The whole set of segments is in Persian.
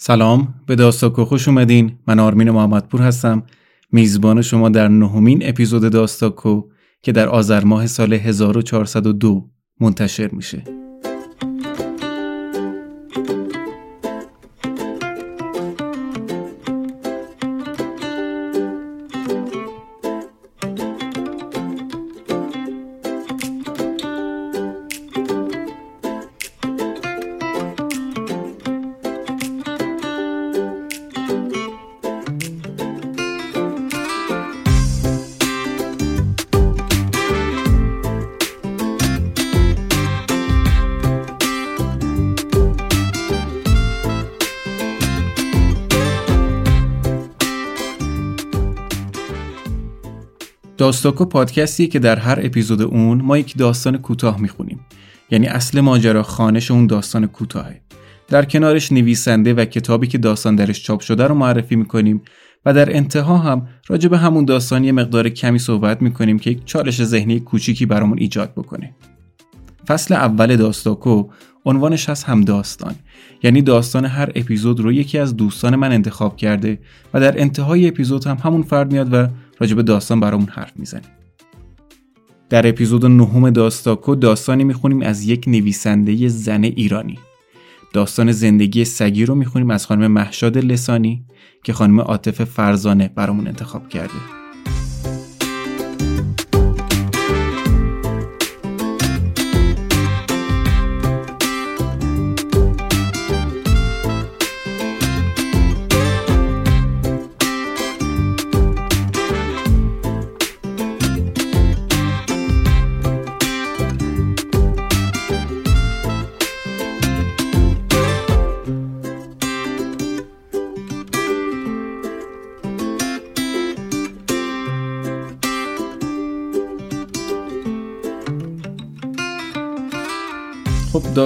سلام به داستاکو خوش اومدین. من آرمین محمدپور هستم. میزبان شما در نهمین اپیزود داستاکو که در آذر ماه سال 1402 منتشر میشه. داستاکو پادکستیه که در هر اپیزود اون ما یک داستان کوتاه می‌خونیم. یعنی اصل ماجرا خانش اون داستان کوتاهه. در کنارش نویسنده و کتابی که داستان درش چاپ شده رو معرفی می‌کنیم و در انتها هم راجع به همون داستان یه مقدار کمی صحبت می‌کنیم که یک چالش ذهنی کوچیکی برامون ایجاد بکنه. فصل اول داستاکو عنوانش هست هم داستان. یعنی داستان هر اپیزود رو یکی از دوستان من انتخاب کرده و در انتهای اپیزود هم همون فرد میاد و راجب داستان برامون حرف می‌زنیم. در اپیزود نهم داستاکو داستانی می‌خونیم از یک نویسنده زن ایرانی. داستان زندگی سگی رو می‌خونیم از خانم محشاد لسانی که خانم عاطفه فرزانه برامون انتخاب کرده.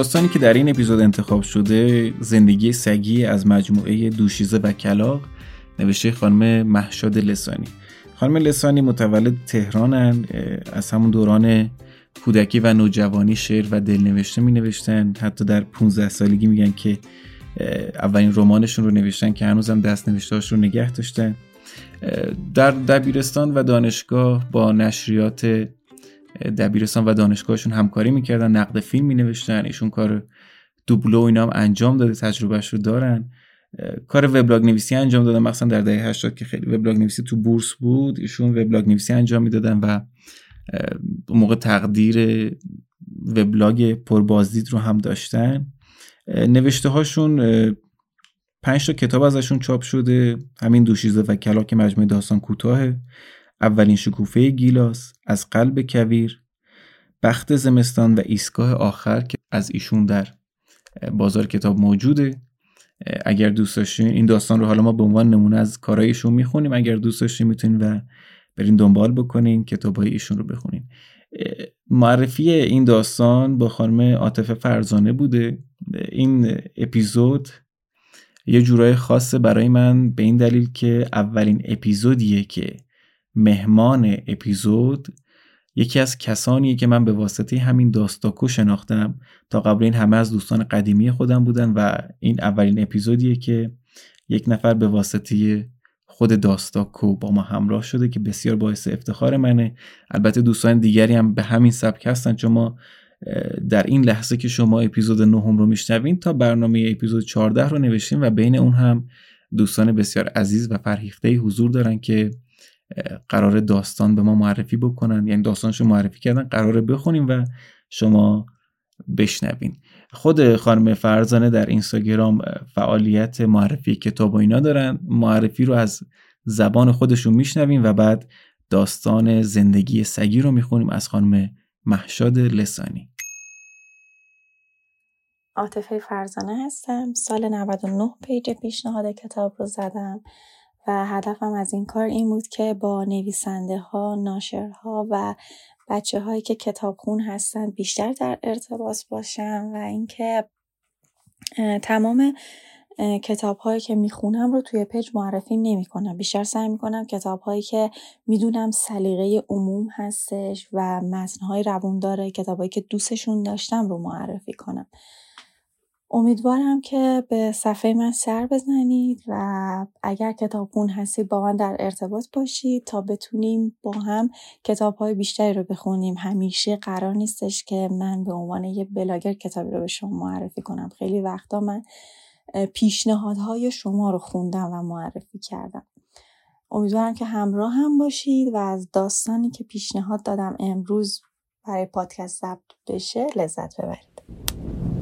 داستانی که در این اپیزود انتخاب شده زندگی سگی از مجموعه دوشیزه و کلاق نوشته خانم محشاد لسانی. خانم لسانی متولد تهرانن از همون دوران کودکی و نوجوانی شعر و دلنوشته می نوشتن حتی در 15 سالگی میگن که اولین رمانشون رو نوشتن که هنوزم دست نوشته رو نگه داشتن. در دبیرستان و دانشگاه با نشریات دبیرستان و دانشگاهشون همکاری می‌کردن نقد فیلم مینوشتن ایشون کار دوبلو اینا هم انجام داده تجربهش رو دارن. کار وبلاگ نویسی انجام دادن مثلا در دهه 80 که خیلی وبلاگ نویسی تو بورس بود ایشون وبلاگ نویسی انجام می‌دادن و موقع تقدیر وبلاگ پربازدید رو هم داشتن. نوشته هاشون پنج تا کتاب ازشون چاپ شده همین دوشیزه و کلاک مجموعه داستان کوتاه اولین شکوفه گیلاس از قلب کویر بخت زمستان و ایستگاه آخر که از ایشون در بازار کتاب موجوده. اگر دوست داشتین این داستان رو حالا ما به عنوان نمونه از کارایشون می‌خونیم. اگر دوست داشتین می‌تونین و برین دنبال بکنین کتاب های ایشون رو بخونین. معرفی این داستان با خانم عاطفه فرزانه بوده. این اپیزود یه جورای خاصه برای من به این دلیل که اولین اپیزودیه که مهمان اپیزود یکی از کسانیه که من به واسطه همین داستاکو شناختم. تا قبل این همه از دوستان قدیمی خودم بودن و این اولین اپیزودیه که یک نفر به واسطه خود داستاکو با ما همراه شده که بسیار باعث افتخار منه. البته دوستان دیگری هم به همین سبک هستن چون ما در این لحظه که شما اپیزود نهم رو میشنوین تا برنامه اپیزود 14 رو نوشتیم و بین اون هم دوستان بسیار عزیز و فرهیخته حضور دارن که قرار داستان به ما معرفی بکنن. یعنی داستانشو معرفی کردن قراره بخونیم و شما بشنوین. خود خانم فرزانه در اینستاگرام فعالیت معرفی کتاب و اینا دارن. معرفی رو از زبان خودشون میشنویم و بعد داستان زندگی سگی رو می‌خونیم از خانم محشاد لسانی. عاطفه فرزانه هستم. سال 99 page پیشنهاد کتاب رو زدم. و هدفم از این کار این بود که با نویسنده ها، ناشرها و بچه هایی که کتابخون هستند بیشتر در ارتباط باشم و اینکه تمام کتاب هایی که می‌خونم رو توی page معرفی نمی کنم. بیشتر سعی می‌کنم کتاب هایی که می‌دونم سلیقه عموم هستش و متن های داره کتاب هایی که دوستشون داشتم رو معرفی کنم. امیدوارم که به صفحه من سر بزنید و اگر کتابخون هستید با من در ارتباط باشید تا بتونیم با هم کتاب های بیشتری رو بخونیم. همیشه قرار نیستش که من به عنوان یه بلاگر کتابی رو به شما معرفی کنم. خیلی وقتا من پیشنهادهای شما رو خوندم و معرفی کردم. امیدوارم که همراه هم باشید و از داستانی که پیشنهاد دادم امروز برای پادکست ضبط بشه لذت ببرید.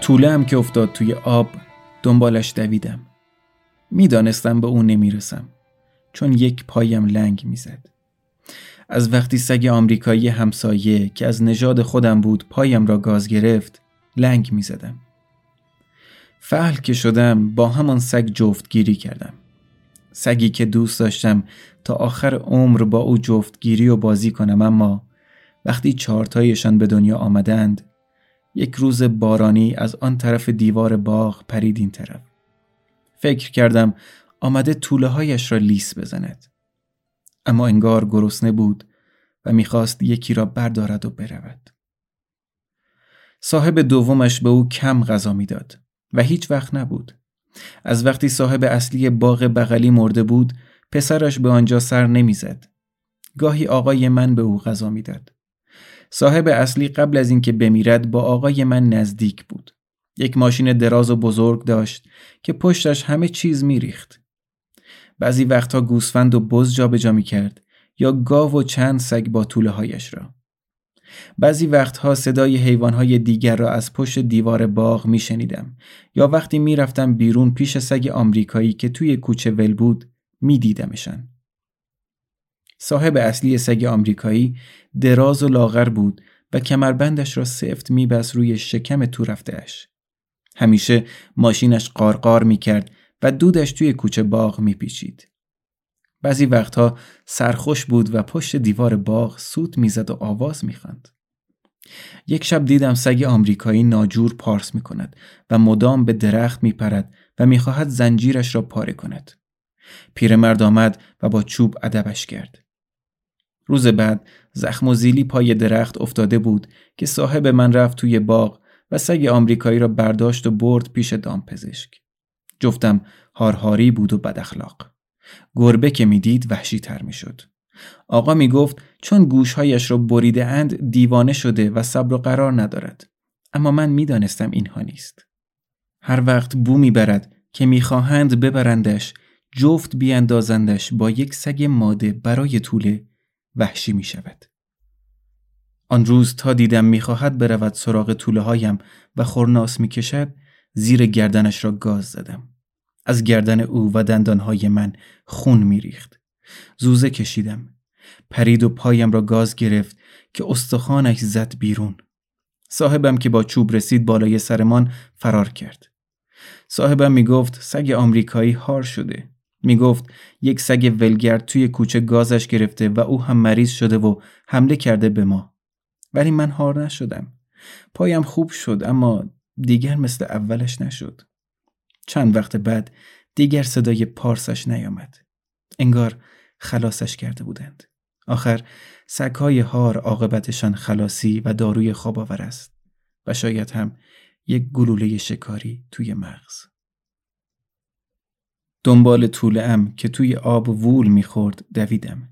طوله هم که افتاد توی آب دنبالش دویدم. می‌دانستم به اون نمی‌رسم چون یک پایم لنگ می‌زد. از وقتی سگ آمریکایی همسایه که از نژاد خودم بود پایم را گاز گرفت لنگ می‌زدم. فعل که شدم با همان سگ جفتگیری کردم. سگی که دوست داشتم تا آخر عمر با او جفتگیری و بازی کنم اما وقتی چارتایشان به دنیا آمدند یک روز بارانی از آن طرف دیوار باغ پرید این طرف. فکر کردم آمده طوله هایش را لیس بزند. اما انگار گرسنه بود و می‌خواست یکی را بردارد و برود. صاحب دومش به او کم غذا می‌داد و هیچ وقت نبود. از وقتی صاحب اصلی باغ بغلی مرده بود پسرش به آنجا سر نمی‌زد. گاهی آقای من به او غذا می‌داد. صاحب اصلی قبل از اینکه بمیرد با آقای من نزدیک بود. یک ماشین دراز و بزرگ داشت که پشتش همه چیز میریخت. بعضی وقتها گوسفند و بز جابجا می کرد یا گاو و چند سگ با طوله هایش را. بعضی وقتها صدای حیوانهای دیگر را از پشت دیوار باغ می شنیدم یا وقتی می رفتم بیرون پیش سگ آمریکایی که توی کوچه ول بود می دیدمشن. صاحب اصلی سگ آمریکایی دراز و لاغر بود و کمربندش را سفت میبست روی شکم تو رفتهش. همیشه ماشینش قارقار می‌کرد و دودش توی کوچه باغ میپیچید. بعضی وقتها سرخوش بود و پشت دیوار باغ سوت می‌زد و آواز می‌خواند. یک شب دیدم سگ آمریکایی ناجور پارس می‌کند و مدام به درخت میپرد و می‌خواهد زنجیرش را پاره کند. پیرمرد آمد و با چوب ادبش کرد. روز بعد زخم و زیلی پای درخت افتاده بود که صاحب من رفت توی باغ و سگ آمریکایی را برداشت و برد پیش دامپزشک. جفتم هارهاری بود و بد اخلاق. گربه که می‌دید وحشی تر می شد. آقا می گفت چون گوشهایش را بریده اند دیوانه شده و صبر و قرار ندارد. اما من می‌دانستم اینها نیست. هر وقت بو می‌برد که می‌خواهند ببرندش جفت بیاندازندش با یک سگ ماده برای طوله وحشی می شود. آن روز تا دیدم می‌خواهد برود سراغ طوله هایم و خورناس می کشد زیر گردنش را گاز زدم. از گردن او و دندانهای من خون میریخت. زوزه کشیدم. پرید و پایم را گاز گرفت که استخوانش زد بیرون. صاحبم که با چوب رسید بالای سرمان فرار کرد. صاحبم می گفت سگ آمریکایی هار شده. می گفت یک سگ ولگرد توی کوچه گازش گرفته و او هم مریض شده و حمله کرده به ما. ولی من هار نشدم. پایم خوب شد اما دیگر مثل اولش نشد. چند وقت بعد دیگر صدای پارسش نیامد. انگار خلاصش کرده بودند. آخر سگهای هار عاقبتشان خلاصی و داروی خواب آور است و شاید هم یک گلوله شکاری توی مغز. دنبال طول ام که توی آب وول می‌خورد دویدم.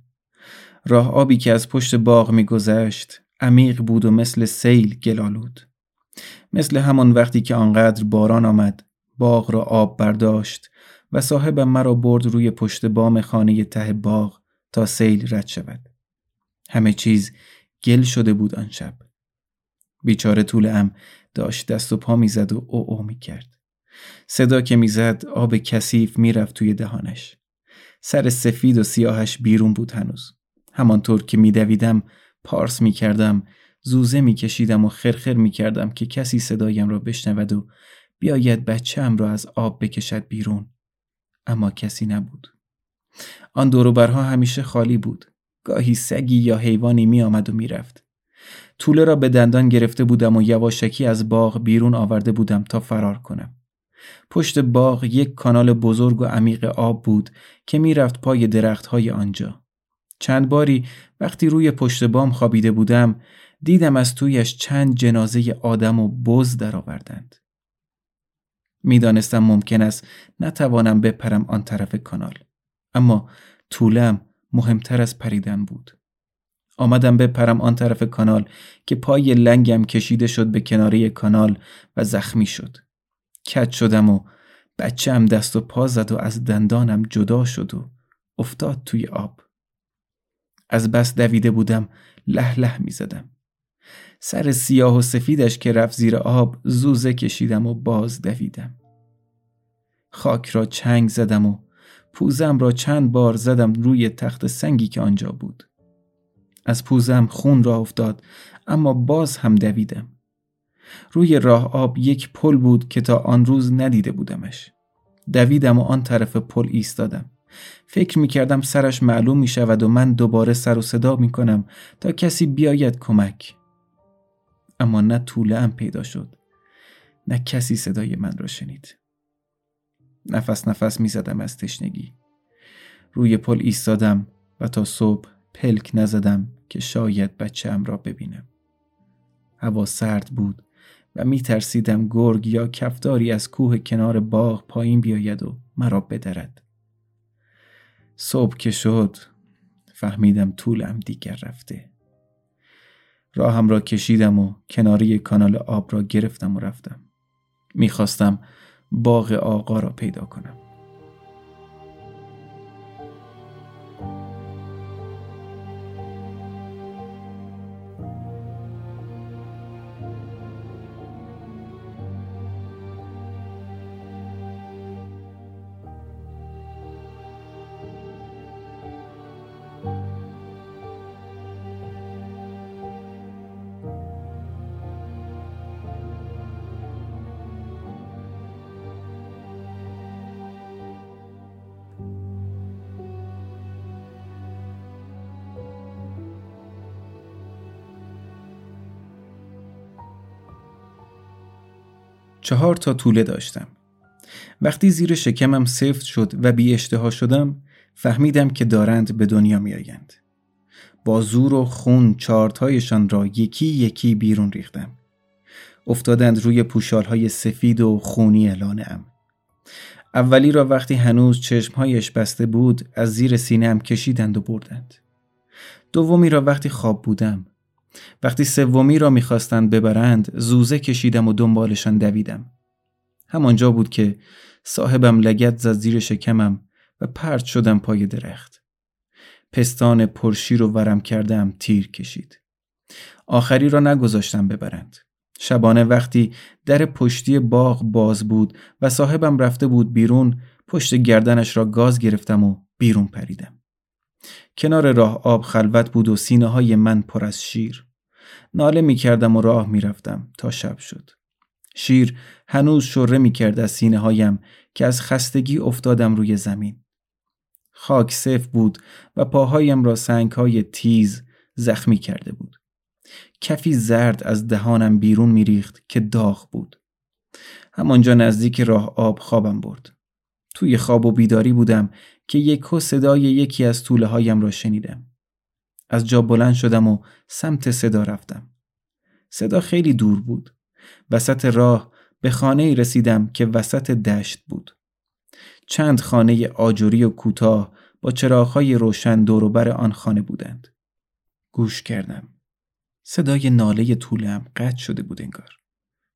راه آبی که از پشت باغ میگذشت عمیق بود و مثل سیل گلالود. مثل همان وقتی که آنقدر باران آمد باغ را آب برداشت و صاحبم مرا برد روی پشت بام خانه ته باغ تا سیل رد شود. همه چیز گل شده بود آن شب. بیچاره طولم داشت دست و پا می‌زد و او او می کرد. صدا که می‌زد آب کثیف می‌رفت توی دهانش. سر سفید و سیاهش بیرون بود هنوز. همانطور که میدویدم پارس می‌کردم زوزه میکشیدم و خرخر می‌کردم که کسی صدایم را بشنود و بیاید بچم را از آب بکشد بیرون. اما کسی نبود. آن دوروبرها همیشه خالی بود. گاهی سگی یا حیوانی می آمد و می‌رفت. طوله را به دندان گرفته بودم و یواشکی از باغ بیرون آورده بودم تا فرار کنم. پشت باغ یک کانال بزرگ و عمیق آب بود که می‌رفت پای درخت های آنجا. چند باری وقتی روی پشت بام خوابیده بودم دیدم از تویش چند جنازه آدم و بز درآوردند. می‌دانستم ممکن است نتوانم بپرم آن طرف کانال اما طولم مهمتر از پریدن بود. آمدم بپرم آن طرف کانال که پای لنگم کشیده شد به کناره کانال و زخمی شد. کت شدم و بچم دست و پا زد و از دندانم جدا شد و افتاد توی آب. از بس دویده بودم له له می زدم. سر سیاه و سفیدش که رفت زیر آب زوزه کشیدم و باز دویدم. خاک را چنگ زدم و پوزم را چند بار زدم روی تخت سنگی که آنجا بود. از پوزم خون را افتاد اما باز هم دویدم. روی راه آب یک پل بود که تا آن روز ندیده بودمش. دویدم و آن طرف پل ایستادم. فکر می کردم سرش معلوم می شود و من دوباره سر و صدا می کنم تا کسی بیاید کمک. اما نه طوله ام پیدا شد. نه کسی صدای من را شنید. نفس نفس می زدم از تشنگی. روی پل ایستادم و تا صبح پلک نزدم که شاید بچه را ببینم. هوا سرد بود و می ترسیدم گرگ یا کفداری از کوه کنار باغ پایین بیاید و مرا بدرد. صبح که شد فهمیدم طولم دیگر رفته. راهم را کشیدم و کناری کانال آب را گرفتم و رفتم. می‌خواستم باغ آقا را پیدا کنم. چهار تا طوله داشتم. وقتی زیر شکمم سفت شد و بی اشتها شدم فهمیدم که دارند به دنیا می آیند. با زور و خون چارتایشان را یکی یکی بیرون ریختم. افتادند روی پوشال های سفید و خونی لانم. اولی را وقتی هنوز چشمهایش بسته بود از زیر سینم کشیدند و بردند. دومی را وقتی خواب بودم وقتی سومی را می‌خواستند ببرند زوزه کشیدم و دنبالشان دویدم. همانجا بود که صاحبم لگت زد زیر شکمم و پرت شدم پای درخت. پستان پرشیر رو ورم کردم تیر کشید. آخری را نگذاشتم ببرند. شبانه وقتی در پشتی باغ باز بود و صاحبم رفته بود بیرون پشت گردنش را گاز گرفتم و بیرون پریدم. کنار راه آب خلوت بود و سینه های من پر از شیر. ناله می کردم و راه می رفتم تا شب شد. شیر هنوز شره می کرد از سینه هایم که از خستگی افتادم روی زمین. خاک صف بود و پاهایم را سنگ های تیز زخمی کرده بود. کفی زرد از دهانم بیرون میریخت که داغ بود. همانجا نزدیک راه آب خوابم برد. توی خواب و بیداری بودم که یک صدای یکی از طوله هایم را شنیدم. از جا بلند شدم و سمت صدا رفتم. صدا خیلی دور بود. وسط راه به خانه رسیدم که وسط دشت بود. چند خانه آجوری و کوتاه با چراغهای روشن دوروبر آن خانه بودند. گوش کردم. صدای ناله طولم قطع شده بود انگار.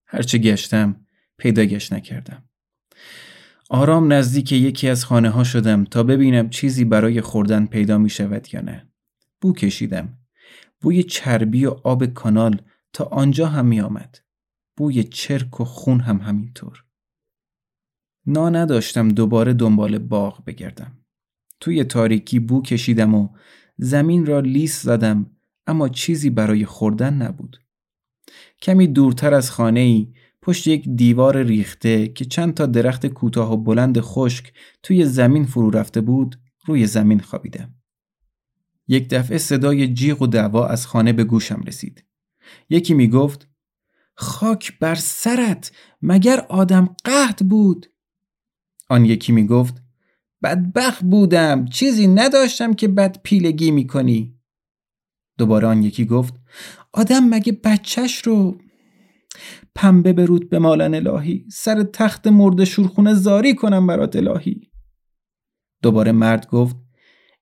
هرچه گشتم پیداگش نکردم. آرام نزدیک یکی از خانه ها شدم تا ببینم چیزی برای خوردن پیدا می شود یا نه. بو کشیدم. بوی چربی و آب کانال تا آنجا هم می آمد. بوی چرک و خون هم همینطور. نا نداشتم دوباره دنبال باغ بگردم. توی تاریکی بو کشیدم و زمین را لیس زدم اما چیزی برای خوردن نبود. کمی دورتر از خانه ای پشت یک دیوار ریخته که چند تا درخت کوتاه و بلند خشک توی زمین فرو رفته بود روی زمین خوابیدم. یک دفعه صدای جیغ و دعوا از خانه به گوشم رسید. یکی می گفت خاک بر سرت مگر آدم قهد بود آن یکی می گفت بدبخت بودم چیزی نداشتم که بد پیلگی می کنی دوباره آن یکی گفت آدم مگه بچهش رو پنبه به مالن الهی سر تخت مرد شورخونه زاری کنم برات الهی دوباره مرد گفت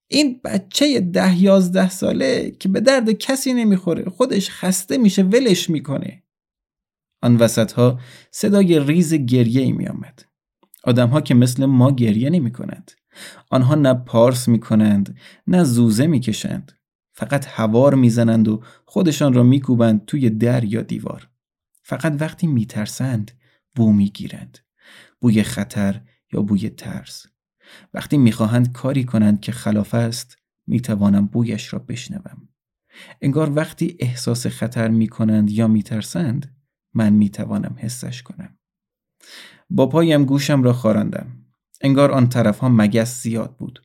این بچه ده یازده ساله که به درد کسی نمی‌خوره خودش خسته میشه ولش می‌کنه آن وسط ها صدای ریز گریه ای می آمد. آدم ها که مثل ما گریه نمی کنند. آنها نه پارس می کنند نه زوزه می کشند. فقط هوار می‌زنند و خودشان را میکوبند توی در یا دیوار. فقط وقتی میترسند بو می‌گیرند. بوی خطر یا بوی ترس. وقتی می‌خواهند کاری کنند که خلاف است می‌توانم بویش را بشنوم. انگار وقتی احساس خطر می‌کنند یا میترسند من می‌توانم حسش کنم. با پایم گوشم را خاراندم. انگار آن طرف ها مگس زیاد بود.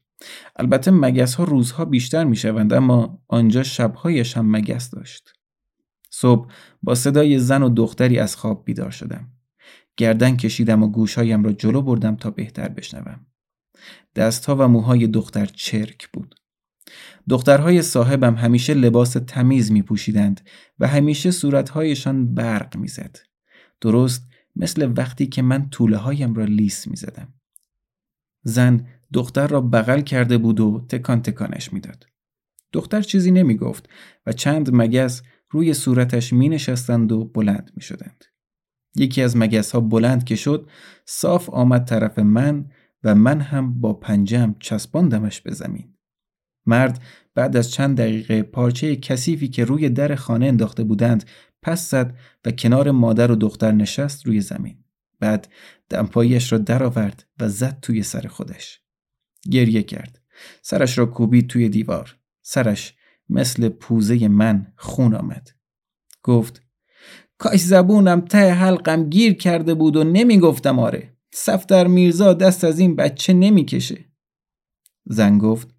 البته مگس ها روزها بیشتر می شوند اما آنجا شبهایش هم مگس داشت. صبح با صدای زن و دختری از خواب بیدار شدم. گردن کشیدم و گوشهایم را جلو بردم تا بهتر بشنوم. دستها و موهای دختر چرک بود. دخترهای صاحبم همیشه لباس تمیز می پوشیدند و همیشه صورتهایشان برق می‌زد. درست مثل وقتی که من طوله هایم را لیس می زدم. زن دختر را بغل کرده بود و تکان تکانش می‌داد. دختر چیزی نمی گفت و چند مگس روی صورتش می نشستند و بلند می شدند. یکی از مگس ها بلند که شد صاف آمد طرف من و من هم با پنجم چسباندمش به زمین. مرد بعد از چند دقیقه پارچه کثیفی که روی در خانه انداخته بودند پس زد و کنار مادر و دختر نشست روی زمین. بعد دمپاییش را درآورد و زد توی سر خودش. گریه کرد. سرش را کوبید توی دیوار. سرش مثل پوزه من خون آمد. گفت کاش زبونم ته حلقم گیر کرده بود و نمی‌گفتم آره. سفتر میرزا دست از این بچه نمی‌کشه. زن گفت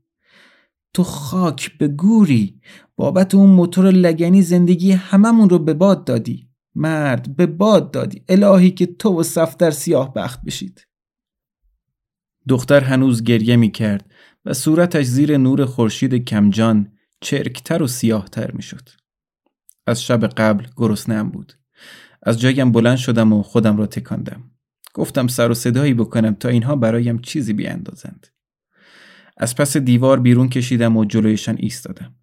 تو خاک به گوری بابت اون موتور لگنی زندگی هممون رو به باد دادی مرد به باد دادی الهی که تو و سفتر سیاه بخت بشید دختر هنوز گریه می کرد و صورتش زیر نور خورشید کمجان چرکتر و سیاهتر می شد. از شب قبل گرسنه‌ام بود. از جایم بلند شدم و خودم را تکاندم. گفتم سر و صدایی بکنم تا اینها برایم چیزی بیاندازند. از پس دیوار بیرون کشیدم و جلویشان ایستادم.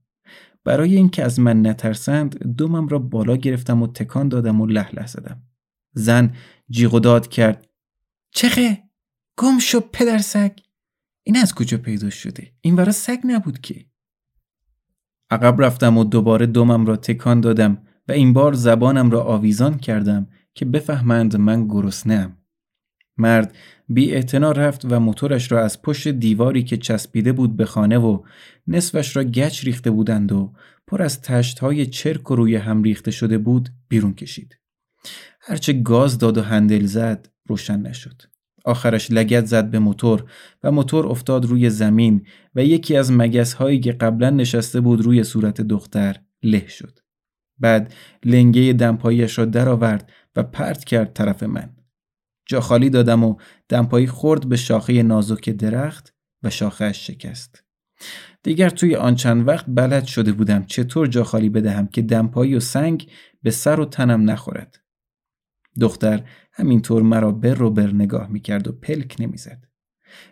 برای اینکه از من نترسند دومم را بالا گرفتم و تکان دادم و له له زدم. زن جیغ و داد کرد چخه؟ گم شو پدر سگ این از کجا پیدا شده؟ این برا سگ نبود که عقب رفتم و دوباره دومم را تکان دادم و این بار زبانم را آویزان کردم که بفهمند من گرسنه‌ام. مرد بی رفت و موتورش را از پشت دیواری که چسبیده بود به خانه و نصفش را گچ ریخته بودند و پر از تشت های چرک و روی هم ریخته شده بود بیرون کشید. هرچه گاز داد و هندل زد روشن نشد. آخرش لگت زد به موتور و موتور افتاد روی زمین و یکی از مگس هایی که قبلا نشسته بود روی صورت دختر له شد. بعد لنگه دمپایش را درآورد و پرت کرد طرف من. جا خالی دادم و دمپایی خورد به شاخه نازک درخت و شاخهش شکست. دیگر توی آن چند وقت بلد شده بودم چطور جا خالی بدهم که دمپایی و سنگ به سر و تنم نخورد. دختر همینطور مرا بر رو بر نگاه می‌کرد و پلک نمی‌زد.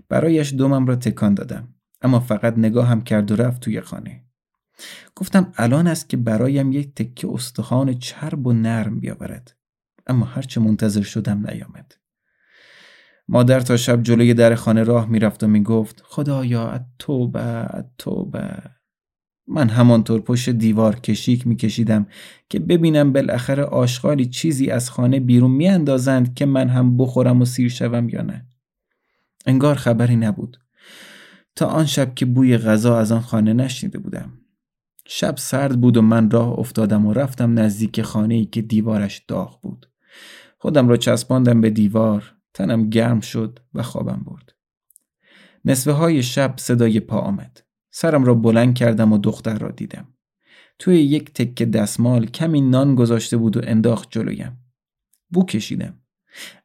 برایش دومم را تکان دادم اما فقط نگاه هم کرد و رفت توی خانه. گفتم الان است که برایم یک تکه استخوان چرب و نرم بیاورد اما هرچه منتظر شدم نیامد. مادر تا شب جلوی در خانه راه می‌رفت و می‌گفت خدایا توبه توبه من همانطور پشت دیوار کشیک میکشیدم که ببینم بالاخره آشغالی چیزی از خانه بیرون میاندازند که من هم بخورم و سیر شوم یا نه. انگار خبری نبود. تا آن شب که بوی غذا از آن خانه نشنیده بودم. شب سرد بود و من راه افتادم و رفتم نزدیک خانه ای که دیوارش داغ بود. خودم را چسباندم به دیوار تنم گرم شد و خوابم برد. نصفه های شب صدای پا آمد. سرم را بلند کردم و دختر را دیدم. توی یک تکه دستمال کمی نان گذاشته بود و انداخت جلویم. بو کشیدم.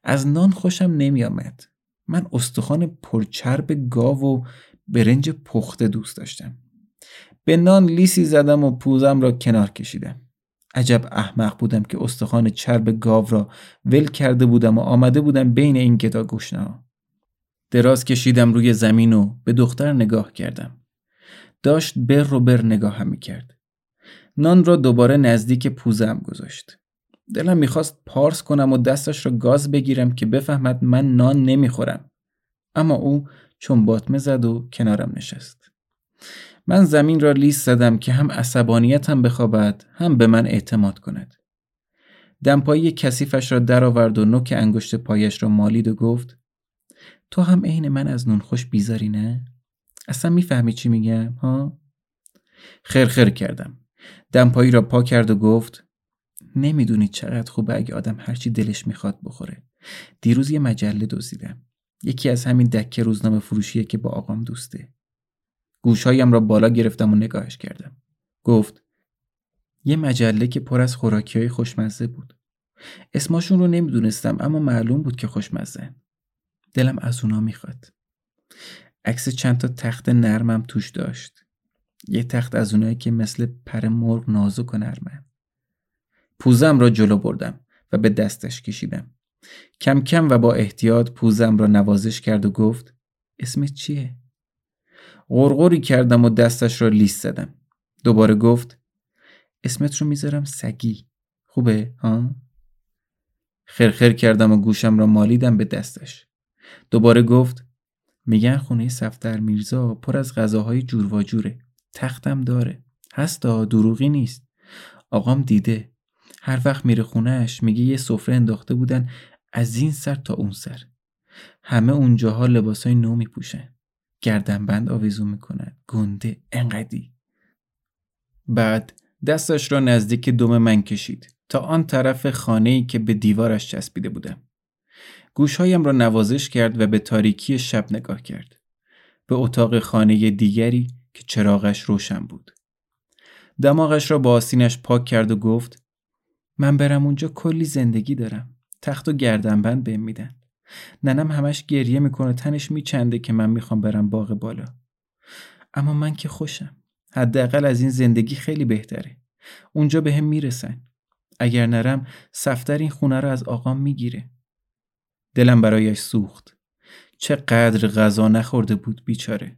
از نان خوشم نمی آمد من استخوان پرچرب گاو و برنج پخته دوست داشتم. به نان لیسی زدم و پوزم را کنار کشیدم. عجب احمق بودم که استخوان چرب گاو را ول کرده بودم و آمده بودم بین این گدا گوشنه دراز کشیدم روی زمین و به دختر نگاه کردم. داشت بر رو بر نگاه هم کرد. نان را دوباره نزدیک پوزم گذاشت. دلم می‌خواست پارس کنم و دستش را گاز بگیرم که بفهمد من نان نمی‌خورم. اما او چون باطمه زد و کنارم نشست. من زمین را لیست زدم که هم عصبانیتم بخوابد هم به من اعتماد کند. دمپایی کثیفش را درآورد و نوک انگشت پایش را مالید و گفت تو هم عین من از نون خوش بیزاری نه؟ اصلا می‌فهمی چی میگم ها؟ خرخر کردم. دمپایی را پا کرد و گفت نمی‌دونی چقدر خوبه اگه آدم هرچی دلش می‌خواد بخوره. دیروز یه مجله دزدیدم. یکی از همین دکه روزنامه فروشیه که با آقام دوسته. گوشهایم را بالا گرفتم و نگاهش کردم. گفت یه مجله که پر از خوراکی های خوشمزه بود. اسماشون رو نمی‌دونستم اما معلوم بود که خوشمزه دلم از اونا می‌خواد. عکس چند تا تخت نرمم توش داشت. یه تخت از اونایی که مثل پر مرغ نازک و نرمه پوزم را جلو بردم و به دستش کشیدم. کم کم و با احتیاط پوزم را نوازش کرد و گفت اسمت چیه؟ غرغری کردم و دستش را لیست زدم. دوباره گفت اسمت رو می‌ذارم سگی. خوبه ها؟ خرخر کردم و گوشم را مالیدم به دستش. دوباره گفت میگن خونه سفتر میرزا پر از غذاهای جور و جوره. تختم داره. هستا دروغی نیست. آقام دیده. هر وقت میره خونهش میگه یه سفره انداخته بودن از این سر تا اون سر. همه اونجاها لباسای نو میپوشن. گردنبند آویزون می‌کنن. گنده انقدی. بعد دستش را نزدیک دم من کشید. تا آن طرف خانه ای که به دیوارش چسبیده بودم. گوشهایم را نوازش کرد و به تاریکی شب نگاه کرد. به اتاق خانه دیگری که چراغش روشن بود. دماغش را با آسینش پاک کرد و گفت من برم اونجا کلی زندگی دارم. تخت و گردنبند بهم میدن. ننم همش گریه می‌کنه تنش میچنده که من می‌خوام برم باغ بالا. اما من که خوشم. حداقل از این زندگی خیلی بهتره. اونجا به می‌رسن. اگر نرم سفتر این خونه را از آقام می‌گیره. دلم برایش سوخت. چقدر غذا نخورده بود بیچاره.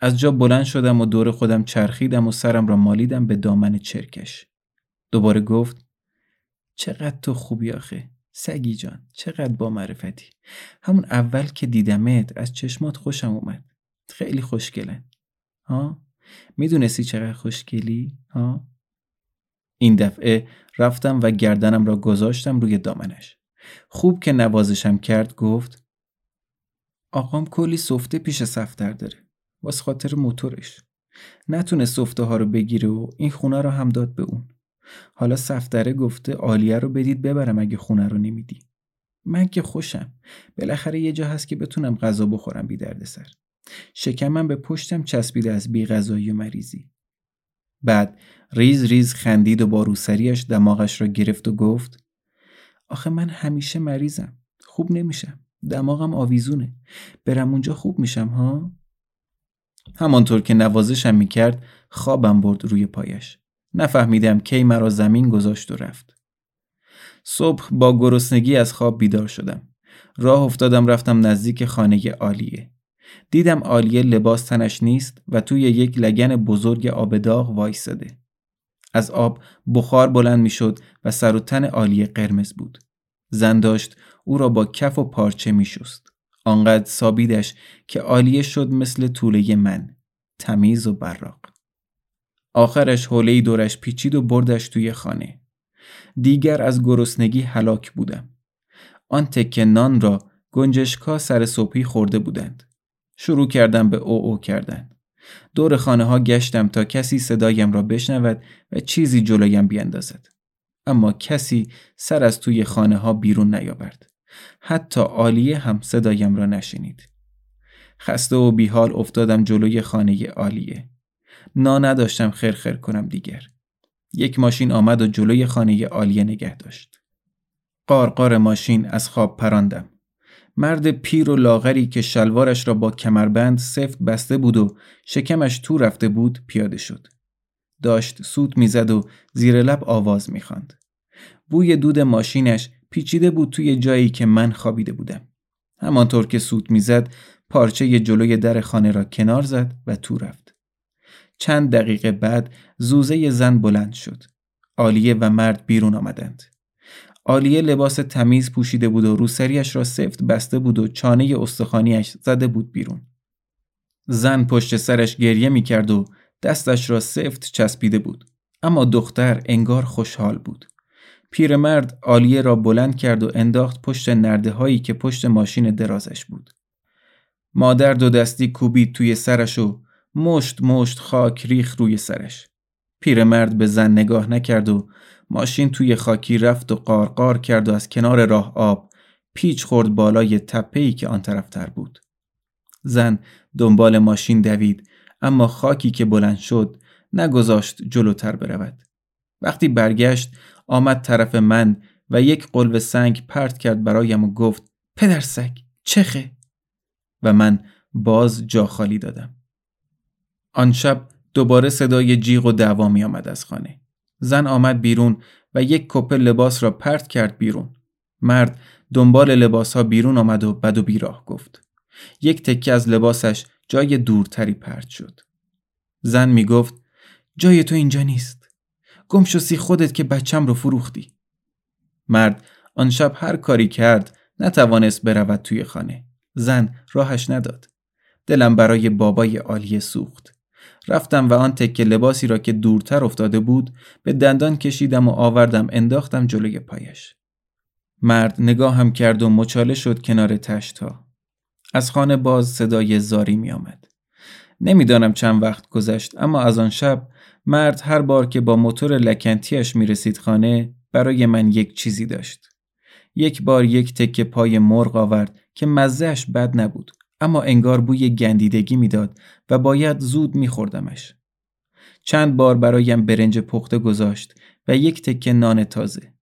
از جا بلند شدم و دور خودم چرخیدم و سرم را مالیدم به دامن چرکش. دوباره گفت چقدر تو خوبی آخه. سگی جان چقدر با معرفتی. همون اول که دیدمت از چشمات خوشم اومد. خیلی خوشگله. ها؟ می‌دونستی چقدر خوشگلی؟ ها؟ این دفعه رفتم و گردنم را گذاشتم روی دامنش. خوب که نوازشم کرد گفت آقام کلی سفته پیش سفتر داره. واس خاطر موتورش. نتونه سفته ها رو بگیره و این خونه رو هم داد به اون. حالا سفتره گفته آلیه رو بدید ببرم اگه خونه رو نمیدی. من که خوشم. بالاخره یه جا هست که بتونم غذا بخورم بی سر. شکمم به پشتم چسبیده از بی غذایی و مریضی. بعد ریز ریز خندید و با روسریش دماغش را گرفت و گفت آخه من همیشه مریضم. خوب نمیشم دماغم آویزونه. برم اونجا خوب میشم ها؟ همانطور که نوازشم می‌کرد خوابم برد روی پایش. نفهمیدم کی مرا زمین گذاشت و رفت. صبح با گرسنگی از خواب بیدار شدم. راه افتادم رفتم نزدیک خانه عالیه. دیدم عالیه لباس تنش نیست و توی یک لگن بزرگ آب داغ وایستاده. از آب بخار بلند می‌شد و سر و تن عالیه قرمز بود. زن داشت او را با کف و پارچه می شست. آنقدر سابیدش که عالیه شد مثل طوله من. تمیز و براق. آخرش حوله دورش پیچید و بردش توی خانه. دیگر از گرسنگی هلاک بودم. آن تکه نان را گنجشکا سر صبحی خورده بودند. شروع کردم به او او کردن. دور خانه ها گشتم تا کسی صدایم را بشنود و چیزی جلویم بیندازد. اما کسی سر از توی خانه ها بیرون نیاورد. حتی عالیه هم صدایم را نشنید. خسته و بیحال افتادم جلوی خانه عالیه. نا نداشتم خرخر کنم دیگر. یک ماشین آمد و جلوی خانه عالیه نگه داشت. قارقار ماشین از خواب پراندم. مرد پیر و لاغری که شلوارش را با کمربند سفت بسته بود و شکمش تو رفته بود پیاده شد. داشت سوت می‌زد و زیر لب آواز می‌خواند. بوی دود ماشینش پیچیده بود توی جایی که من خوابیده بودم. همانطور که سوت می‌زد پارچه جلوی در خانه را کنار زد و تو رفت. چند دقیقه بعد زوزه زن بلند شد. آلیه و مرد بیرون آمدند. آلیه لباس تمیز پوشیده بود و روسریش را سفت بسته بود و چانه استخانیش زده بود بیرون. زن پشت سرش گریه می کرد و دستش را سفت چسبیده بود. اما دختر انگار خوشحال بود. پیرمرد آلیه را بلند کرد و انداخت پشت نرده هایی که پشت ماشین درازش بود. مادر دو دستی کوبید توی سرش و مشت مشت خاک ریخ روی سرش. پیرمرد به زن نگاه نکرد و ماشین توی خاکی رفت و قارقار کرد و از کنار راه آب پیچ خورد بالای تپهی که آن طرفتر بود. زن دنبال ماشین دوید اما خاکی که بلند شد نگذاشت جلوتر برود. وقتی برگشت آمد طرف من و یک قلب سنگ پرت کرد برایم و گفت پدر سگ چخه و من باز جا خالی دادم. آن شب دوباره صدای جیغ و دعوا می آمد از خانه. زن آمد بیرون و یک کپه لباس را پرت کرد بیرون. مرد دنبال لباس ها بیرون آمد و بد و بیراه گفت. یک تکه از لباسش جای دورتری پرت شد. زن می گفت جای تو اینجا نیست. گم سی خودت که بچم رو فروختی. مرد آن شب هر کاری کرد نتوانست برود توی خانه. زن راهش نداد. دلم برای بابای عالیه سوخت. رفتم و آن تکه لباسی را که دورتر افتاده بود به دندان کشیدم و آوردم انداختم جلوی پایش. مرد نگاهم کرد و مچاله شد کنار تشت ها. از خانه باز صدای زاری می آمد. نمی‌دانم چند وقت گذشت اما از آن شب مرد هر بار که با موتور لکنتیش می رسید خانه برای من یک چیزی داشت. یک بار یک تکه پای مرغ آورد که مزهش بد نبود اما انگار بوی گندیدگی می‌داد و باید زود میخوردمش. چند بار برایم برنج پخته گذاشت و یک تکه نان تازه.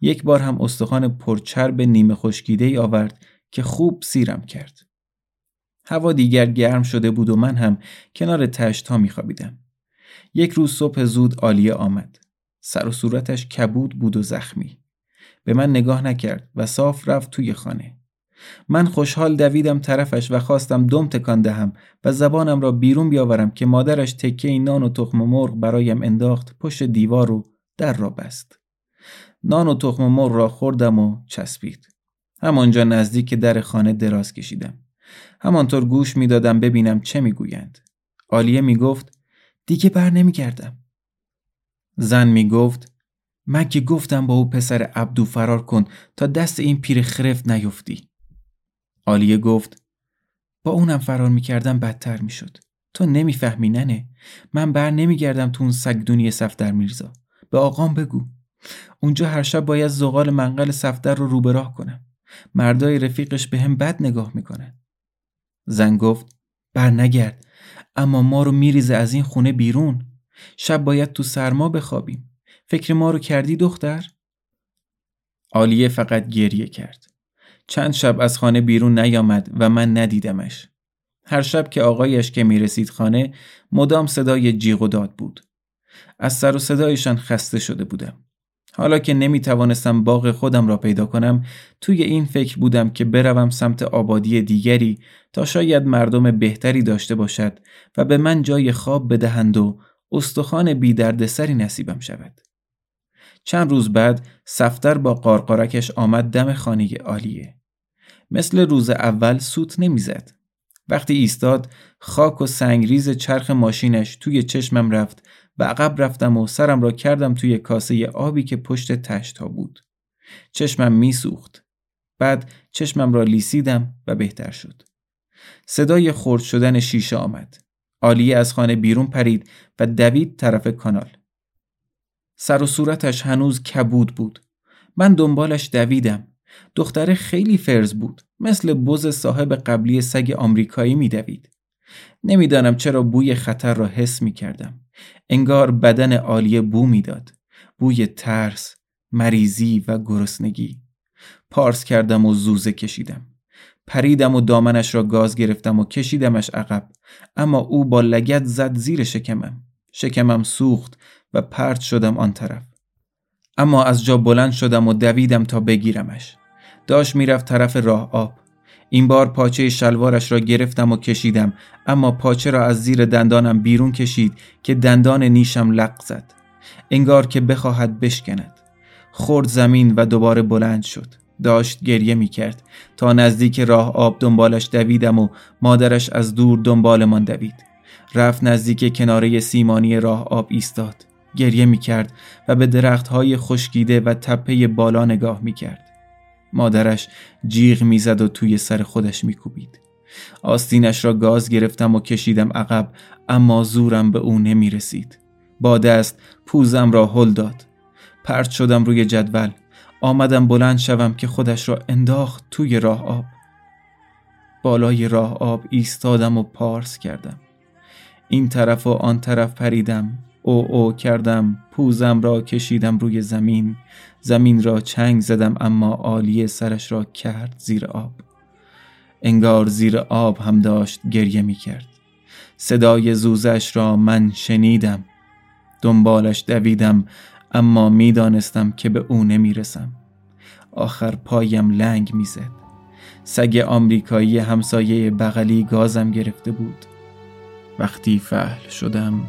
یک بار هم استخوان پرچرب نیمه خشکیده ای آورد که خوب سیرم کرد. هوا دیگر گرم شده بود و من هم کنار تشت ها میخوابیدم. یک روز صبح زود عالیه آمد. سر و صورتش کبود بود و زخمی. به من نگاه نکرد و صاف رفت توی خانه. من خوشحال دویدم طرفش و خواستم دم تکان دهم و زبانم را بیرون بیاورم که مادرش تکه نان و تخم مرغ برایم انداخت پشت دیوار و در را بست. نان و تخم مرغ را خوردم و چسبید. همانجا نزدیک در خانه دراز کشیدم. همانطور گوش می‌دادم ببینم چه می‌گویند. آلیه می‌گفت دیگه بر نمیگردم. زن می‌گفت من که گفتم با او پسر عبدو فرار کن تا دست این پیر خرفت نیفتی. آلیه گفت با اونم فرار می‌کردم بدتر می‌شد. تو نمی‌فهمی ننه. من بر نمیگردم تو اون سگدونی صفدر میرزا. به آقام بگو. اونجا هر شب باید زغال منقل صفدر رو روبراه کنم. مردای رفیقش به هم بد نگاه می‌کنن. زن گفت بر نگرد. اما ما رو میریزه از این خونه بیرون. شب باید تو سرما بخوابیم. فکر ما رو کردی دختر؟ آلیه فقط گریه کرد. چند شب از خانه بیرون نیامد و من ندیدمش. هر شب که آقایش که می‌رسید خانه مدام صدای جیغ و داد بود. از سر و صدایشان خسته شده بودم. حالا که نمی توانستم باغ خودم را پیدا کنم توی این فکر بودم که بروم سمت آبادی دیگری تا شاید مردم بهتری داشته باشد و به من جای خواب بدهند و استخوان بی دردسری نصیبم شود. چند روز بعد سفتر با قارقارکش آمد دم خانه عالیه. مثل روز اول سوت نمی‌زد. وقتی ایستاد خاک و سنگریز چرخ ماشینش توی چشمم رفت به عقب رفتم و سرم را کردم توی کاسه آبی که پشت تشت ها بود. چشمم میسوخت. بعد چشمم را لیسیدم و بهتر شد. صدای خرد شدن شیشه آمد. آلیه از خانه بیرون پرید و دوید طرف کانال. سر و صورتش هنوز کبود بود. من دنبالش دویدم. دختره خیلی فرز بود. مثل بز صاحب قبلی سگ آمریکایی میدوید. نمی‌دانم چرا بوی خطر را حس می کردم. انگار بدن عالیه بو می‌داد. بوی ترس، مریضی و گرسنگی. پارس کردم و زوزه کشیدم. پریدم و دامنش را گاز گرفتم و کشیدمش عقب اما او با لگت زد زیر شکمم شکمم سوخت و پرت شدم آن طرف. اما از جا بلند شدم و دویدم تا بگیرمش. داشت می‌رفت طرف راه آب. این بار پاچه شلوارش را گرفتم و کشیدم اما پاچه را از زیر دندانم بیرون کشید که دندان نیشم لق زد. انگار که بخواهد بشکند. خورد زمین و دوباره بلند شد. داشت گریه می کرد تا نزدیک راه آب دنبالش دویدم و مادرش از دور دنبالمان دوید. رفت نزدیک کناره سیمانی راه آب ایستاد گریه می کرد و به درخت های خشکیده و تپه بالا نگاه می کرد مادرش جیغ می‌زد و توی سر خودش میکوبید. آستینش را گاز گرفتم و کشیدم عقب اما زورم به او نمی رسید. با دست پوزم را هل داد. پرت شدم روی جدول. آمدم بلند شوم که خودش را انداخت توی راه آب. بالای راه آب ایستادم و پارس کردم. این طرف و آن طرف پریدم. او او کردم پوزم را کشیدم روی زمین. زمین را چنگ زدم اما عالی سرش را کرد زیر آب. انگار زیر آب هم داشت گریه می کرد. صدای زوزش را من شنیدم. دنبالش دویدم اما می‌دانستم که به او نمی‌رسم آخر پایم لنگ می‌زد سگ آمریکایی همسایه بغلی گازم گرفته بود. وقتی فهل شدم.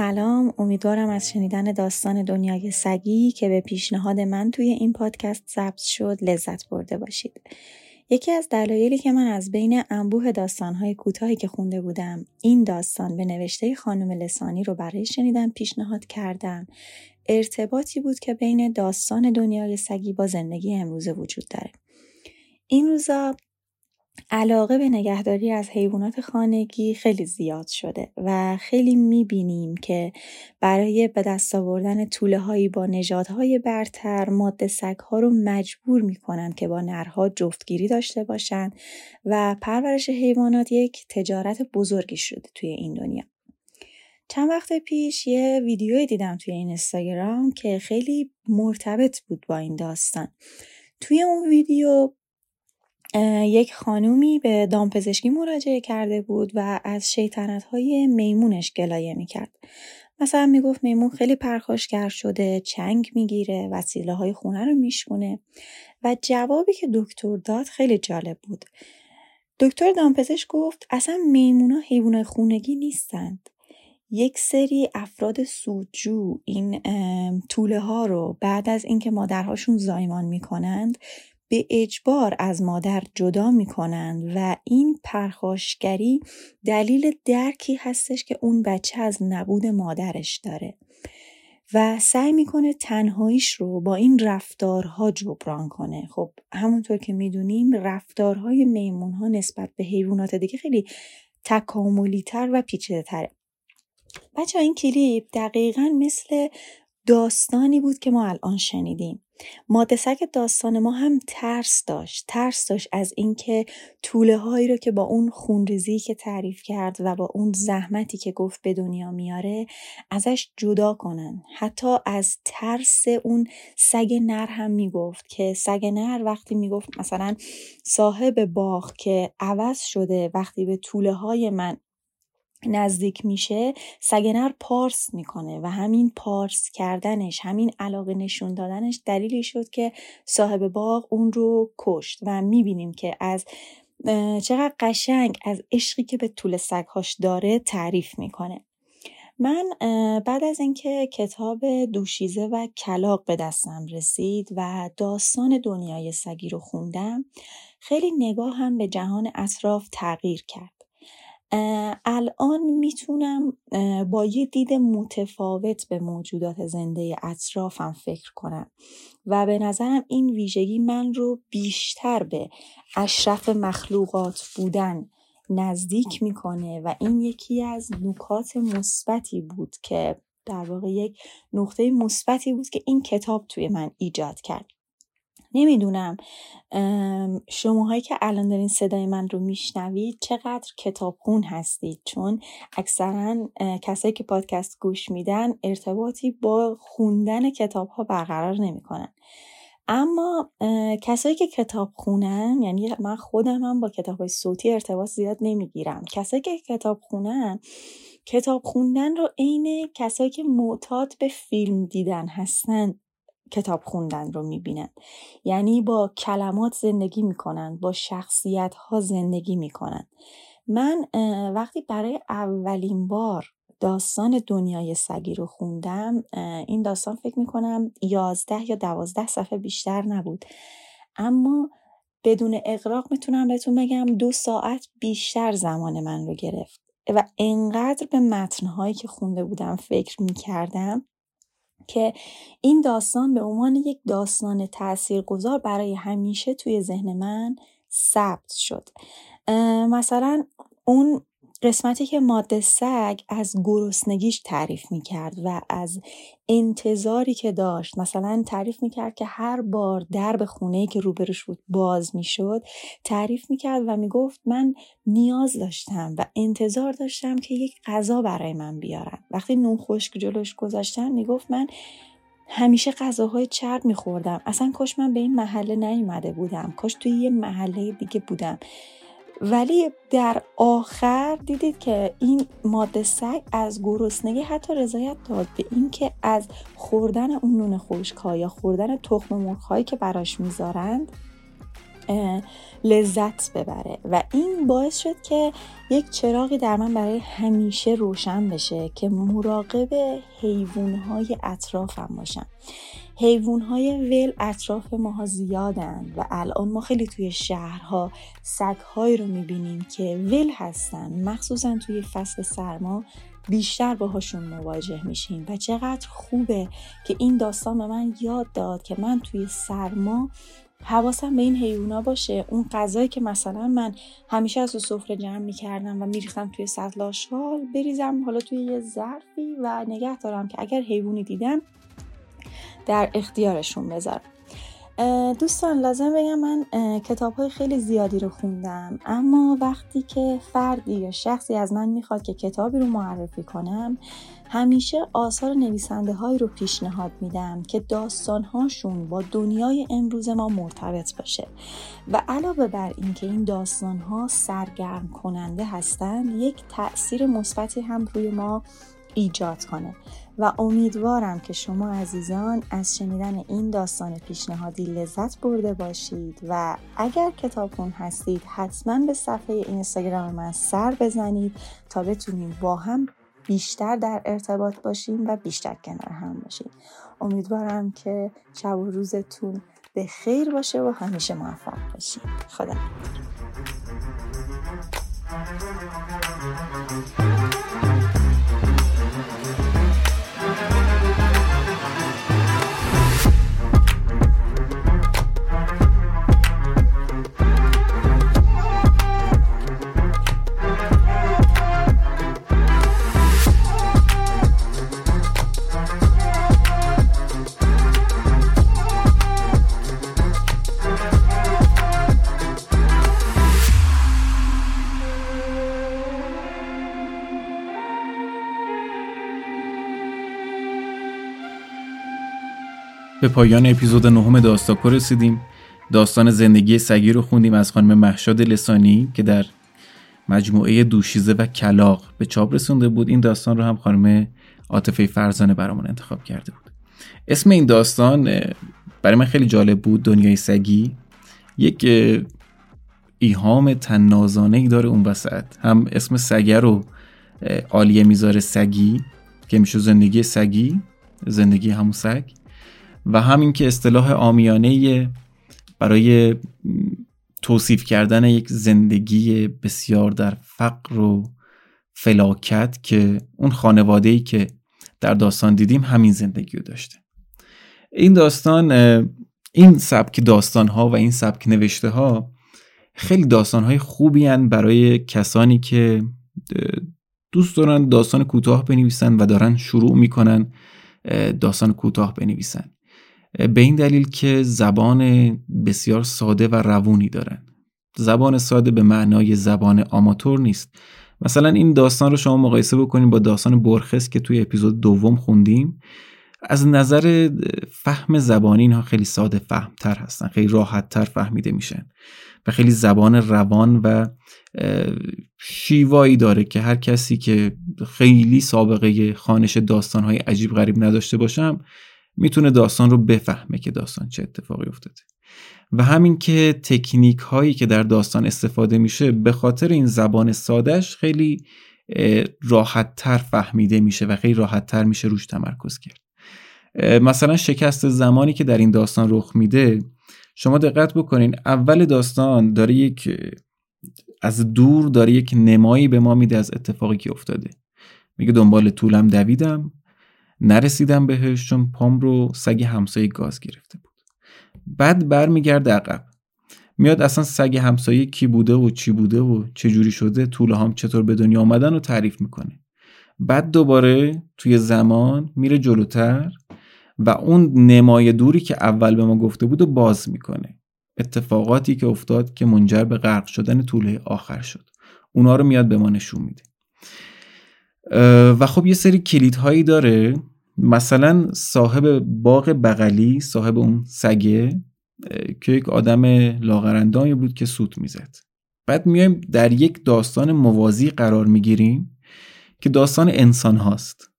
سلام. امیدوارم از شنیدن داستان دنیای سگی که به پیشنهاد من توی این پادکست ثبت شد لذت برده باشید. یکی از دلایلی که من از بین انبوه داستانهای کوتاهی که خونده بودم این داستان به نوشته خانم لسانی رو برای شنیدن پیشنهاد کردم ارتباطی بود که بین داستان دنیای سگی با زندگی امروزه وجود داره. این روزا علاقه به نگهداری از حیوانات خانگی خیلی زیاد شده و خیلی می‌بینیم که برای به دست آوردن طوله هایی با نژادهای برتر ماده سگ ها رو مجبور می‌کنن که با نرها جفتگیری داشته باشن و پرورش حیوانات یک تجارت بزرگی شده توی این دنیا. چند وقت پیش یه ویدیوی دیدم توی این اینستاگرام که خیلی مرتبط بود با این داستان. توی اون ویدیو یک خانومی به دامپزشکی مراجعه کرده بود و از شیطنت های میمونش گلایه می‌کرد. مثلا می‌گفت میمون خیلی پرخاشگر شده، چنگ می‌گیره، وسیله های خونه رو میشکونه و جوابی که دکتر داد خیلی جالب بود. دکتر دامپزشک گفت اصلا میمونا حیوان خونگی نیستند. یک سری افراد سودجو این طوله ها رو بعد از اینکه مادرهاشون زایمان می‌کنند به اجبار از مادر جدا می کنند و این پرخاشگری دلیل درکی هستش که اون بچه از نبود مادرش داره. و سعی می‌کنه تنهاییش رو با این رفتارها جبران کنه خب همونطور که می‌دونیم رفتارهای میمون ها نسبت به حیوانات دیگه خیلی تکاملی تر و پیچیده تره بچه این کلیپ دقیقا مثل داستانی بود که ما الان شنیدیم. ماده داستان ما هم ترس داشت. ترس داشت از اینکه طوله هایی رو که با اون خونریزی که تعریف کرد و با اون زحمتی که گفت به دنیا میاره ازش جدا کنن. حتی از ترس اون سگ نر هم می‌گفت که سگ نر وقتی می‌گفت مثلا صاحب باغ که عوض شده وقتی به طوله های من نزدیک میشه سگنر پارس می‌کنه و همین پارس کردنش همین علاقه نشون دادنش دلیلی شد که صاحب باغ اون رو کشت و می‌بینیم که از چقدر قشنگ از عشقی که به طول سگهاش داره تعریف می‌کنه. من بعد از اینکه کتاب دوشیزه و کلاق به دستم رسید و داستان دنیای سگی رو خوندم خیلی نگاه هم به جهان اطراف تغییر کرد. الان می‌تونم با یه دید متفاوت به موجودات زنده اطرافم فکر کنم و به نظرم این ویژگی من رو بیشتر به اشرف مخلوقات بودن نزدیک می‌کنه و این یکی از نکات مثبتی بود که در واقع یک نقطه مثبتی بود که این کتاب توی من ایجاد کرد. نمی‌دونم. شماهایی که الان دارین صدای من رو میشنوید چقدر کتابخون هستید. چون اکثرا کسایی که پادکست گوش میدن ارتباطی با خوندن کتاب ها برقرار نمی‌کنن. اما کسایی که کتاب خونن یعنی من خودم هم با کتاب های صوتی ارتباط زیاد نمی‌گیرم. کسایی که کتاب خونن کتاب خوندن رو عین کسایی که معتاد به فیلم دیدن هستن. کتاب خوندن رو می‌بینن. یعنی با کلمات زندگی می‌کنن با شخصیت ها زندگی می‌کنن. من وقتی برای اولین بار داستان دنیای سگی رو خوندم این داستان فکر می‌کنم یازده یا دوازده صفحه بیشتر نبود. اما بدون اقراق می‌تونم بهتون بگم دو ساعت بیشتر زمان من رو گرفت. و انقدر به متنهایی که خونده بودم فکر می‌کردم که این داستان به عنوان یک داستان تاثیرگذار برای همیشه توی ذهن من ثبت شد. مثلا اون قسمتی که ماده سگ از گرسنگیش تعریف می کرد و از انتظاری که داشت مثلا تعریف می کرد که هر بار درب خونه که روبروش بود باز می شد تعریف می کرد و می گفت من نیاز داشتم و انتظار داشتم که یک غذا برای من بیارن. وقتی نون خشک جلوش گذاشتن می گفت من همیشه غذاهای چرب میخوردم. اصلا کاش من به این محله نیومده بودم. کاش توی یه محله دیگه بودم. ولی در آخر دیدید که این ماده سگ از گرسنگی حتی رضایت داد به اینکه از خوردن اون نون خشک یا خوردن تخم مرغ که براش می‌ذارند لذت ببره. و این باعث شد که یک چراغی در من برای همیشه روشن بشه که مراقب حیوانهای اطرافم باشم حیوان های ول اطراف ماها زیادن و الان ما خیلی توی شهرها سگهایی رو می‌بینیم که ول هستن. مخصوصا توی فصل سرما بیشتر باهاشون مواجه میشیم. و چقدر خوبه که این داستان به من یاد داد که من توی سرما حواسم به این حیونا باشه. اون غذایی که مثلا من همیشه از سفره جمع می‌کردم و میریختم توی سطل آشغال بریزم حالا توی یه ظرفی و نگه دارم که اگر حیوانی دیدم در اختیارشون بذارم. دوستان لازم بگم من کتاب های خیلی زیادی رو خوندم. اما وقتی که فردی یا شخصی از من می‌خواد که کتابی رو معرفی کنم همیشه آثار نویسنده هایی رو پیشنهاد میدم که داستان هاشون با دنیای امروز ما مرتبط باشه. و علاوه بر اینکه این داستان ها سرگرم کننده هستند یک تاثیر مثبتی هم روی ما ایجاد کنه. و امیدوارم که شما عزیزان از شنیدن این داستان پیشنهادی لذت برده باشید و اگر کتابخون هستید حتما به صفحه اینستاگرام من سر بزنید تا بتونیم با هم بیشتر در ارتباط باشیم و بیشتر کنار هم باشیم. امیدوارم که شب و روزتون به خیر باشه و همیشه موفق باشید خدا به پایان اپیزود نهم داستاکو رسیدیم. داستان زندگی سگی رو خوندیم از خانم محشاد لسانی که در مجموعه دوشیزه و کلاق به چاپ رسونده بود. این داستان رو هم خانم عاطفه فرزانه برامون انتخاب کرده بود. اسم این داستان برای من خیلی جالب بود. دنیای سگی یک ایهام تنازانه ای داره اون وسط. هم اسم سگه رو عالیه می‌ذاره سگی که میشه زندگی سگی زندگی همون سگ. و همین که اصطلاح آمیانه برای توصیف کردن یک زندگی بسیار در فقر و فلاکت که اون خانواده ای که در داستان دیدیم همین زندگی رو داشته. این داستان این سبک داستان ها و این سبک نوشته ها خیلی داستان های خوبی هن برای کسانی که دوست دارن داستان کوتاه بنویسن و دارن شروع می‌کنن داستان کوتاه بنویسن. به این دلیل که زبان بسیار ساده و روونی دارن. زبان ساده به معنای زبان آماتور نیست. مثلا این داستان رو شما مقایسه بکنید با داستان برخس که توی اپیزود دوم خوندیم. از نظر فهم زبانی اینها خیلی ساده فهمتر هستن خیلی راحتتر فهمیده میشن. و خیلی زبان روان و شیوایی داره که هر کسی که خیلی سابقه خانش داستانهای عجیب غریب نداشته باشم می‌تونه داستان رو بفهمه که داستان چه اتفاقی افتاده. و همین که تکنیک هایی که در داستان استفاده میشه به خاطر این زبان سادش خیلی راحت تر فهمیده میشه و خیلی راحت تر میشه روش تمرکز کرد. مثلا شکست زمانی که در این داستان رخ میده شما دقت بکنین اول داستان داره یک از دور داره یک نمایی به ما میده از اتفاقی که افتاده. میگه دنبال طولم دویدم. نرسیدم بهش چون پام رو سگ همسایه گاز گرفته بود. بعد برمیگرده عقب. میاد اصلا سگ همسایه کی بوده و چی بوده و چه جوری شده طول هم چطور به دنیا آمدن رو تعریف می‌کنه. بعد دوباره توی زمان میره جلوتر و اون نمای دوری که اول به ما گفته بود و باز می‌کنه. اتفاقاتی که افتاد که منجر به غرق شدن طوله آخر شد. اونا رو میاد به ما نشون میده. و خب یه سری کلیدهایی داره. مثلا صاحب باغ بغلی صاحب اون سگه که یک آدم لاغرندانی بود که سوت می‌زد. بعد میایم در یک داستان موازی قرار می‌گیریم که داستان انسان هاست.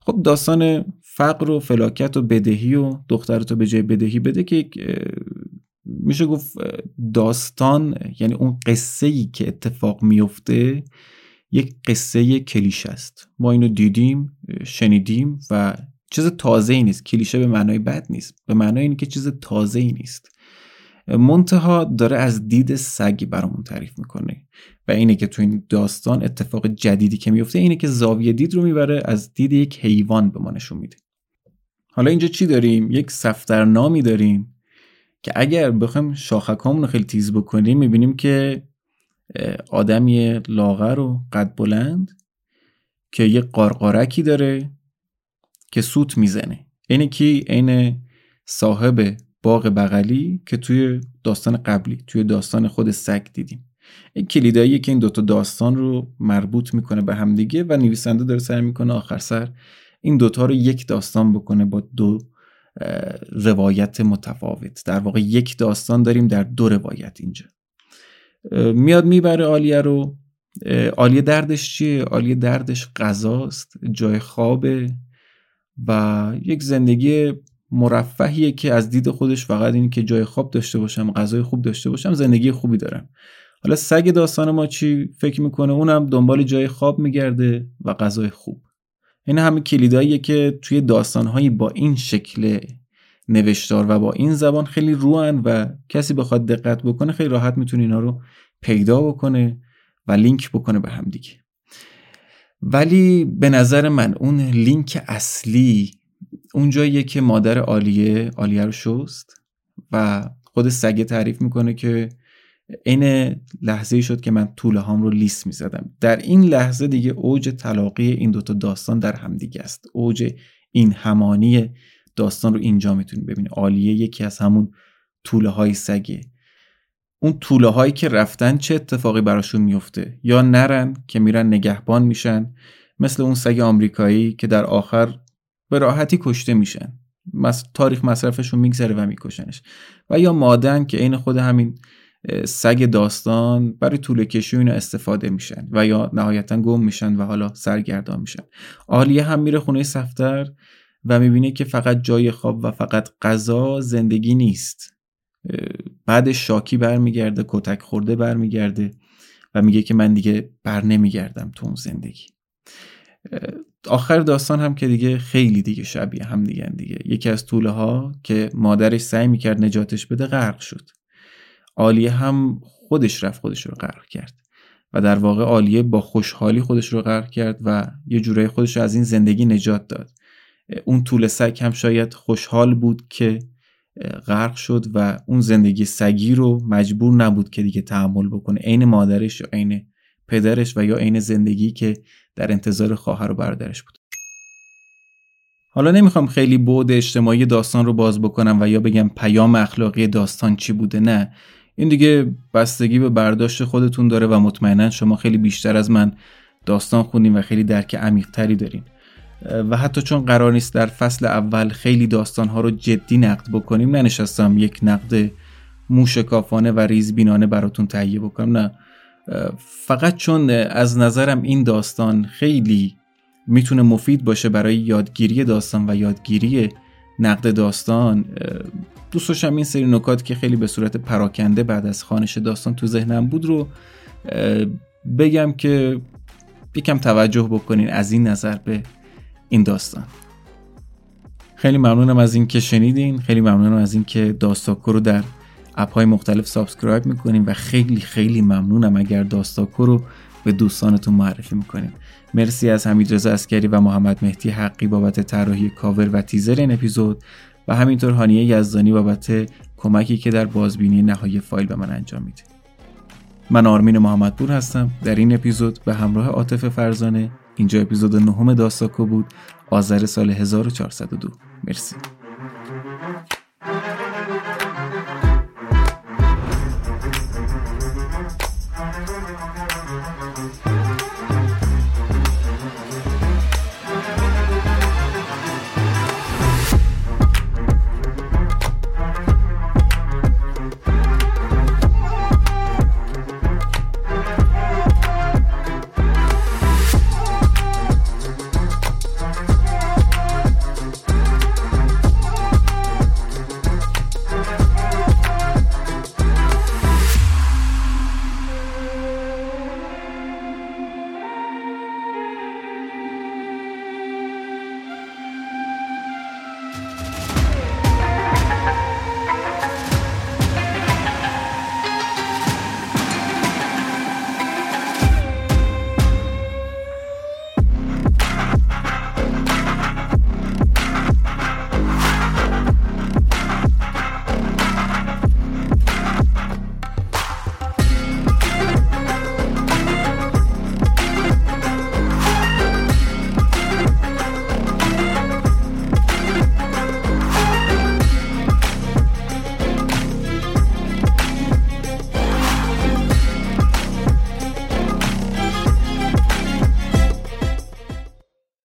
خب داستان فقر و فلاکت و بدهی و دخترتو به جای بدهی بده که میشه گفت داستان یعنی اون قصه ای که اتفاق میفته یک قصه کلیش است. ما اینو دیدیم شنیدیم و چیز تازه ای نیست. کلیشه به معنای بد نیست. به معنای اینه که چیز تازه ای نیست. منتها داره از دید سگی برامون تعریف می‌کنه و اینه که تو این داستان اتفاق جدیدی که میفته اینه که زاویه دید رو می‌بره از دید یک حیوان به ما نشون میده. حالا اینجا چی داریم؟ یک سفترنامی داریم که اگر بخوایم شاخکامون رو خیلی تیز بکنیم می‌بینیم که آدمی لاغر و قد بلند که یه قارقارکی داره که سوت می‌زنه. اینه کی؟ عین صاحب باغ بغلی که توی داستان قبلی توی داستان خود سگ دیدیم. این کلیداییه که این دوتا داستان رو مربوط می‌کنه به همدیگه و نویسنده داره سعی می‌کنه آخر سر این دوتا رو یک داستان بکنه با دو روایت متفاوت. در واقع یک داستان داریم در دو روایت اینجا. میاد می‌بره آلیه رو. آلیه دردش چیه؟ آلیه دردش غذاست جای خوابه و یک زندگی مرفهیه که از دید خودش فقط این که جای خواب داشته باشم غذای خوب داشته باشم زندگی خوبی دارم. حالا سگ داستان ما چی فکر می‌کنه؟ اونم دنبال جای خواب میگرده و غذای خوب. این همه کلیداییه که توی داستانهایی با این شکل نوشتار و با این زبان خیلی روان و کسی بخواد دقت بکنه خیلی راحت می‌تونه اینا رو پیدا بکنه و لینک بکنه به هم دیگه. ولی به نظر من اون لینک اصلی اونجاییه که مادر عالیه عالیه رو شست و خود سگه تعریف می‌کنه که این لحظه شد که من طوله هام رو لیست می‌زدم. در این لحظه دیگه اوج تلاقی این دوتا داستان در هم دیگه است. اوج این همانی داستان رو اینجا می‌تونید ببینید عالیه یکی از همون طوله های سگه. اون طوله هایی که رفتن چه اتفاقی براشون میفته یا نرن که میرن نگهبان میشن؟ مثل اون سگ آمریکایی که در آخر به راحتی کشته میشن. تاریخ مصرفش رو میگذره و میکشنش. و یا مادن که عین خود همین سگ داستان برای طول کشی اینا استفاده میشن و یا نهایتا گم میشن و حالا سرگردان میشن. آلیه هم میره خونه سفتر و می‌بینه که فقط جای خواب و فقط غذا زندگی نیست. بعد شاکی برمیگرده کتک خورده برمیگرده و میگه که من دیگه بر نمیگردم تو اون زندگی. آخر داستان هم که دیگه خیلی دیگه شبیه هم دیگه دیگه. یکی از طوله ها که مادرش سعی می‌کرد نجاتش بده غرق شد. آلیه هم خودش رفت خودش رو غرق کرد و در واقع آلیه با خوشحالی خودش رو غرق کرد و یه جورایی خودش رو از این زندگی نجات داد. اون طول سگ هم شاید خوشحال بود که غرق شد و اون زندگی سگی رو مجبور نبود که دیگه تحمل بکنه. عین مادرش یا عین پدرش و یا عین زندگی که در انتظار خواهر و برادرش بود. حالا نمی‌خوام خیلی بعد اجتماعی داستان رو باز بکنم و یا بگم پیام اخلاقی داستان چی بوده نه. این دیگه بستگی به برداشت خودتون داره و مطمئنا شما خیلی بیشتر از من داستان خوندین و خیلی درک عمیقتری دارین. و حتی چون قرار نیست در فصل اول خیلی داستانها رو جدی نقد بکنیم ننشستم یک نقد موشکافانه و ریزبینانه براتون تهیه بکنم. نه فقط چون از نظرم این داستان خیلی می‌تونه مفید باشه برای یادگیری داستان و یادگیری نقد داستان دوست داشتم این سری نکات که خیلی به صورت پراکنده بعد از خانش داستان تو ذهنم بود رو بگم که یکم توجه بکنین از این نظر به این داستان. خیلی ممنونم از اینکه شنیدین. خیلی ممنونم از اینکه داستاکو رو در app های مختلف subscribe می‌کنین و خیلی خیلی ممنونم اگر داستاکو رو به دوستانتون معرفی می‌کنین. مرسی از حمید رضا عسکری و محمد مهدی حقی بابت طراحی کاور و تیزر این اپیزود و همینطور هانیه یزدانی بابت کمکی که در بازبینی نهایی فایل به من انجام میده. من آرمین محمدپور هستم. در این اپیزود به همراه عاطفه فرزانه اینجا اپیزود نهم داستاکو بود. آذر سال 1402 مرسی.